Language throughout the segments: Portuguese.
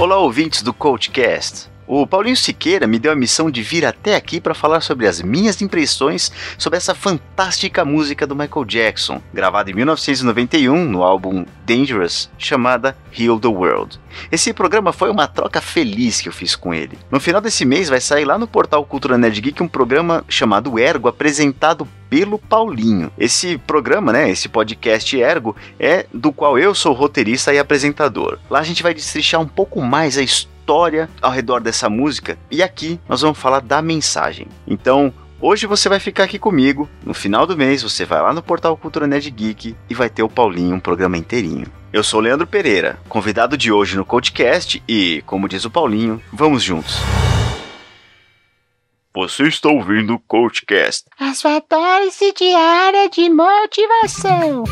Olá, ouvintes do CoachCast. O Paulinho Siqueira me deu a missão de vir até aqui para falar sobre as minhas impressões sobre essa fantástica música do Michael Jackson, gravada em 1991 no álbum Dangerous, chamada Heal the World. Esse programa foi uma troca feliz que eu fiz com ele. No final desse mês vai sair lá no portal Cultura Nerd Geek um programa chamado Ergo, apresentado pelo Paulinho. Esse programa, né, esse podcast Ergo, é do qual eu sou roteirista e apresentador. Lá a gente vai destrinchar um pouco mais a história história ao redor dessa música e aqui nós vamos falar da mensagem. Então, Hoje você vai ficar aqui comigo. No final do mês você vai lá no portal Cultura Nerd Geek e vai ter o Paulinho um programa inteirinho. Eu sou o Leandro Pereira, convidado de hoje no Codecast e, como diz o Paulinho, vamos juntos. Você está ouvindo o Codecast. A sua dose diária de motivação.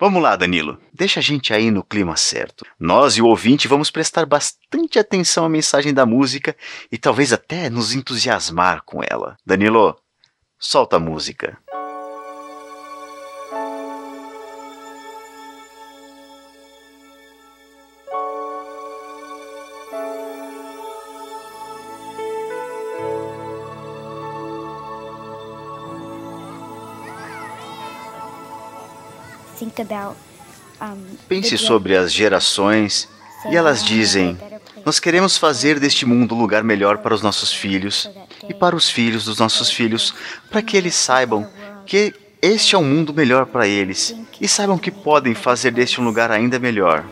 Vamos lá, Danilo. Deixa a gente aí no clima certo. Nós e o ouvinte vamos prestar bastante atenção à mensagem da música e talvez até nos entusiasmar com ela. Danilo, solta a música. Pense sobre as gerações e elas dizem: Nós queremos fazer deste mundo um lugar melhor para os nossos filhos e para os filhos dos nossos filhos, para que eles saibam que este é um mundo melhor para eles e saibam que podem fazer deste um lugar ainda melhor.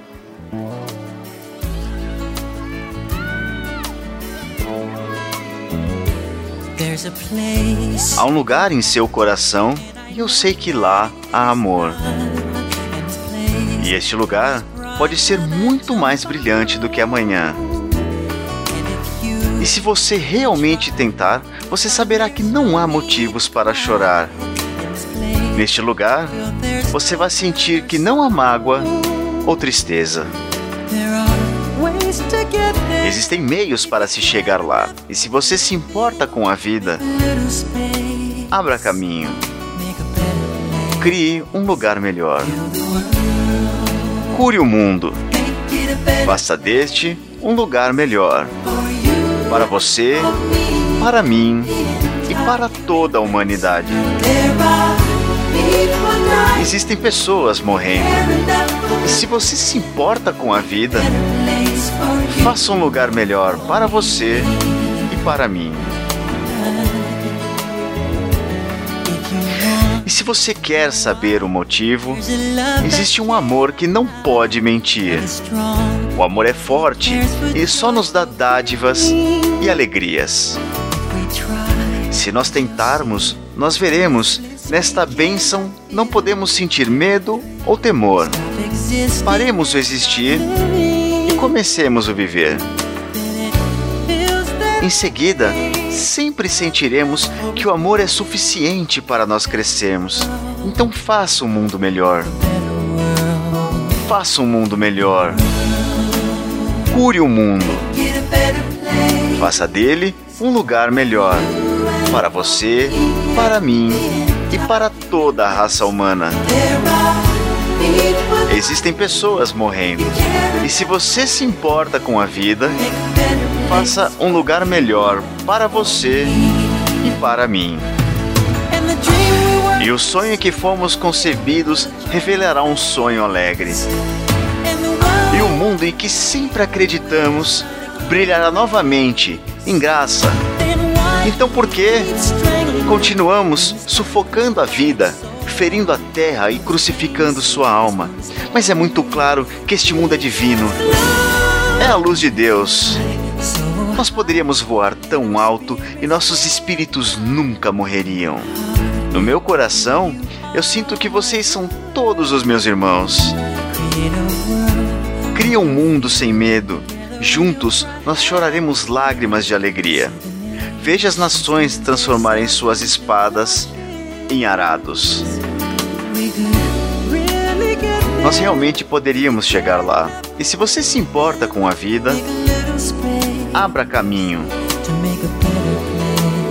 Há um lugar em seu coração e eu sei que lá há amor. E este lugar pode ser muito mais brilhante do que amanhã. E se você realmente tentar, você saberá que não há motivos para chorar. Neste lugar, você vai sentir que não há mágoa ou tristeza. Existem meios para se chegar lá, e se você se importa com a vida, abra caminho. Crie um lugar melhor. Cure o mundo. Faça deste um lugar melhor. Para você, para mim e para toda a humanidade. Existem pessoas morrendo. E se você se importa com a vida, faça um lugar melhor para você e para mim. Você quer saber o motivo, existe um amor que não pode mentir. O amor é forte e só nos dá dádivas e alegrias. Se nós tentarmos, nós veremos, nesta bênção não podemos sentir medo ou temor. Paremos o existir e comecemos o viver. Em seguida, sempre sentiremos que o amor é suficiente para nós crescermos. Então faça um mundo melhor. Faça um mundo melhor. Cure o mundo. Faça dele um lugar melhor. Para você, para mim e para toda a raça humana. Existem pessoas morrendo. E se você se importa com a vida, faça um lugar melhor para você e para mim. E o sonho que fomos concebidos revelará um sonho alegre. E o mundo em que sempre acreditamos brilhará novamente em graça. Então por que continuamos sufocando a vida, ferindo a terra e crucificando sua alma? Mas é muito claro que este mundo é divino. É a luz de Deus nós poderíamos voar tão alto e nossos espíritos nunca morreriam. No meu coração, eu sinto que vocês são todos os meus irmãos. Cria um mundo sem medo. Juntos nós choraremos lágrimas de alegria. Veja as nações transformarem suas espadas em arados. Nós realmente poderíamos chegar lá. E se você se importa com a vida, abra caminho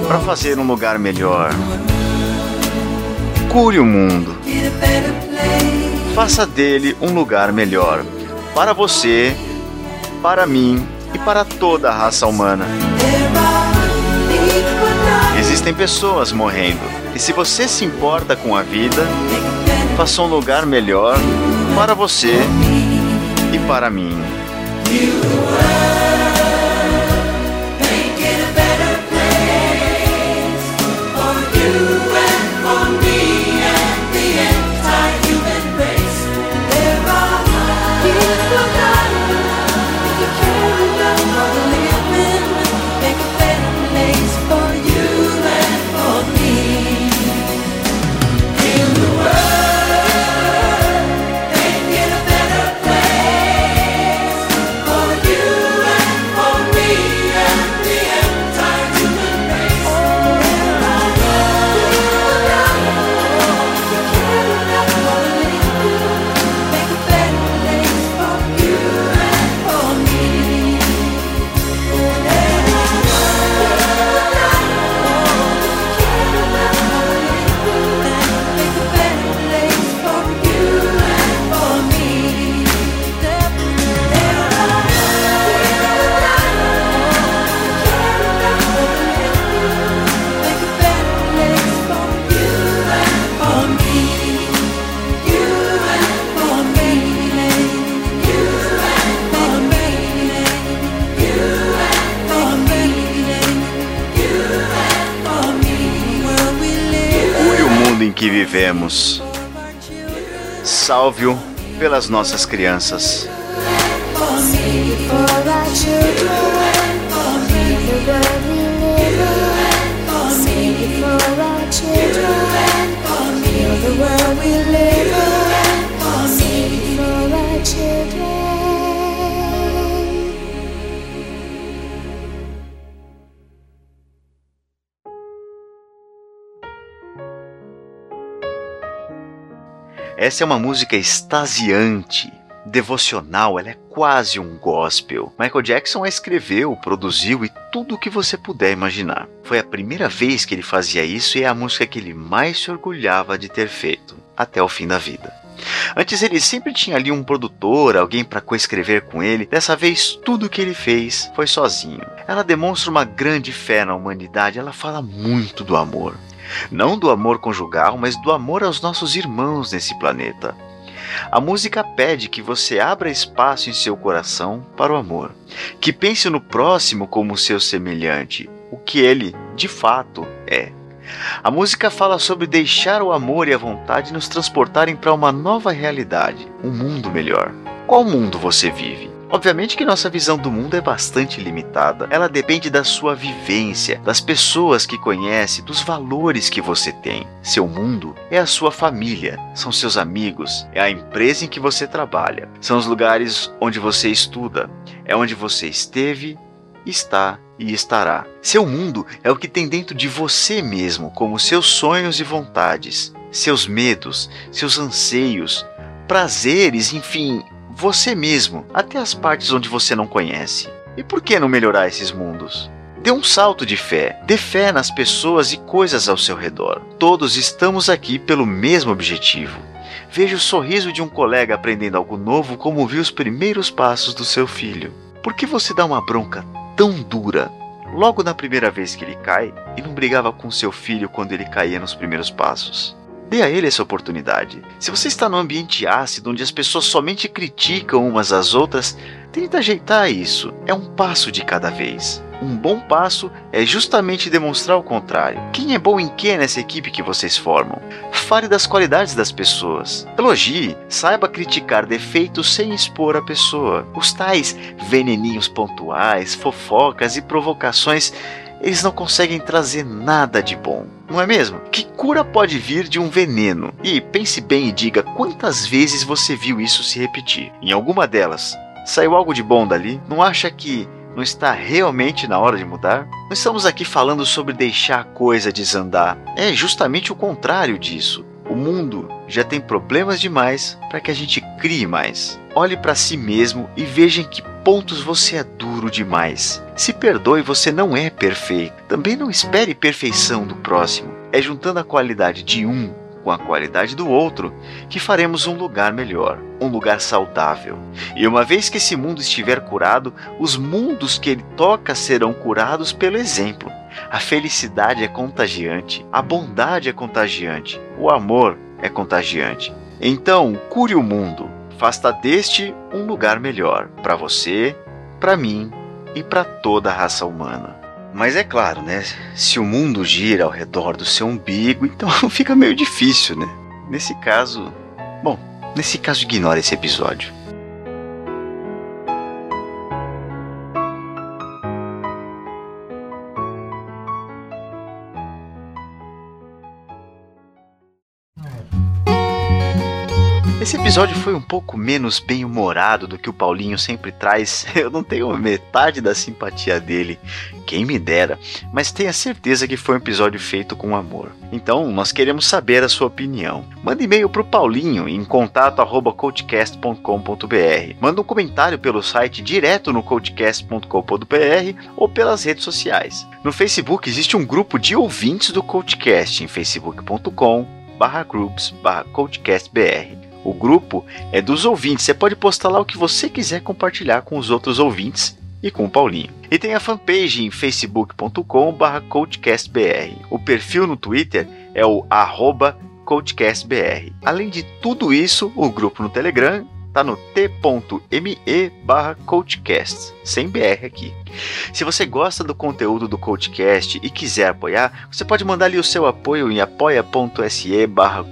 para fazer um lugar melhor. Cure o mundo. Faça dele um lugar melhor. Para você, para mim e para toda a raça humana. Existem pessoas morrendo. E se você se importa com a vida, faça um lugar melhor para você e para mim. Que vivemos. Salve-o pelas nossas crianças. world we live Essa é uma música extasiante, devocional, ela é quase um gospel. Michael Jackson a escreveu, produziu e tudo o que você puder imaginar. Foi a primeira vez que ele fazia isso e é a música que ele mais se orgulhava de ter feito, até o fim da vida. Antes ele sempre tinha ali um produtor, alguém para coescrever com ele. Dessa vez tudo que ele fez foi sozinho. Ela demonstra uma grande fé na humanidade, ela fala muito do amor. Não do amor conjugal, mas do amor aos nossos irmãos nesse planeta. A música pede que você abra espaço em seu coração para o amor, que pense no próximo como seu semelhante, o que ele, de fato, é. A música fala sobre deixar o amor e a vontade nos transportarem para uma nova realidade, um mundo melhor. Qual mundo você vive? Obviamente que nossa visão do mundo é bastante limitada. Ela depende da sua vivência, das pessoas que conhece, dos valores que você tem. Seu mundo é a sua família, são seus amigos, é a empresa em que você trabalha, são os lugares onde você estuda, é onde você esteve, está e estará. Seu mundo é o que tem dentro de você mesmo, como seus sonhos e vontades, seus medos, seus anseios, prazeres, enfim, você mesmo, até as partes onde você não conhece. E por que não melhorar esses mundos? Dê um salto de fé, dê fé nas pessoas e coisas ao seu redor. Todos estamos aqui pelo mesmo objetivo. Veja o sorriso de um colega aprendendo algo novo como viu os primeiros passos do seu filho. Por que você dá uma bronca tão dura logo na primeira vez que ele cai e não brigava com seu filho quando ele caía nos primeiros passos? Dê a ele essa oportunidade. Se você está num ambiente ácido onde as pessoas somente criticam umas às outras, tente ajeitar isso. É um passo de cada vez. Um bom passo é justamente demonstrar o contrário. Quem é bom em que nessa equipe que vocês formam? Fale das qualidades das pessoas. Elogie, saiba criticar defeitos sem expor a pessoa. Os tais veneninhos pontuais, fofocas e provocações eles não conseguem trazer nada de bom, não é mesmo? Que cura pode vir de um veneno? E pense bem e diga quantas vezes você viu isso se repetir. Em alguma delas, saiu algo de bom dali? Não acha que não está realmente na hora de mudar? Não estamos aqui falando sobre deixar a coisa desandar. É justamente o contrário disso. O mundo já tem problemas demais para que a gente crie mais. Olhe para si mesmo e veja em que pontos você é duro demais. Se perdoe, você não é perfeito. Também não espere perfeição do próximo. É juntando a qualidade de um com a qualidade do outro que faremos um lugar melhor, um lugar saudável. E uma vez que esse mundo estiver curado, os mundos que ele toca serão curados pelo exemplo. A felicidade é contagiante, a bondade é contagiante, o amor é contagiante. Então, cure o mundo, faça deste um lugar melhor para você, para mim e para toda a raça humana. Mas é claro, né? Se o mundo gira ao redor do seu umbigo, então fica meio difícil, né? Nesse caso. Bom, nesse caso, ignore esse episódio. Esse episódio foi um pouco menos bem-humorado do que o Paulinho sempre traz. Eu não tenho metade da simpatia dele, quem me dera, mas tenha certeza que foi um episódio feito com amor. Então, nós queremos saber a sua opinião. Manda e-mail para o Paulinho em contato@coachcast.com.br. Manda um comentário pelo site direto no coachcast.com.br ou pelas redes sociais. No Facebook existe um grupo de ouvintes do Coachcast em facebook.com O grupo é dos ouvintes. Você pode postar lá o que você quiser compartilhar com os outros ouvintes e com o Paulinho. E tem a fanpage em facebook.com/coachcastbr. O perfil no Twitter é o @coachcastbr. Além de tudo isso, o grupo no Telegram tá no t.me barra sem BR aqui. Se você gosta do conteúdo do Coachcast e quiser apoiar, você pode mandar ali o seu apoio em apoia.se barra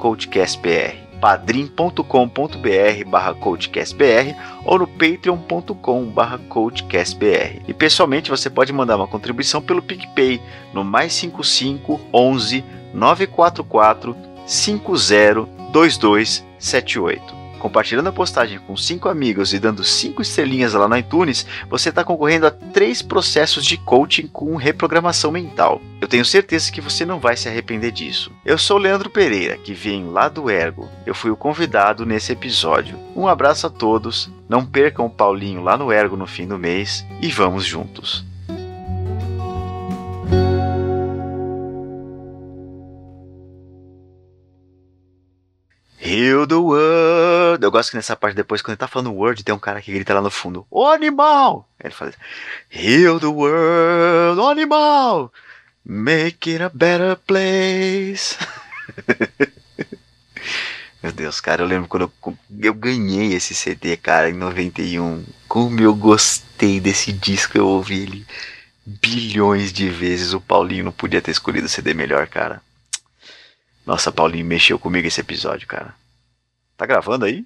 padrim.com.br barra coachcastbr ou no patreon.com barra coachcastbr. E pessoalmente você pode mandar uma contribuição pelo PicPay no mais 55 11 944 50 2278 compartilhando a postagem com cinco amigos e dando cinco estrelinhas lá no iTunes, você está concorrendo a três processos de coaching com reprogramação mental. Eu tenho certeza que você não vai se arrepender disso. Eu sou Leandro Pereira, que vem lá do Ergo. Eu fui o convidado nesse episódio. Um abraço a todos, não percam o Paulinho lá no Ergo no fim do mês e vamos juntos. Heal the world. Eu gosto que nessa parte depois, quando ele tá falando word, tem um cara que grita lá no fundo: Ô animal! Ele fala: Heal the world, animal! Make it a better place. Meu Deus, cara, eu lembro quando eu, eu, ganhei esse CD, cara, em 91. Como eu gostei desse disco, eu ouvi ele bilhões de vezes. O Paulinho não podia ter escolhido o CD melhor, cara. Nossa, Paulinho mexeu comigo esse episódio, cara. Tá gravando aí?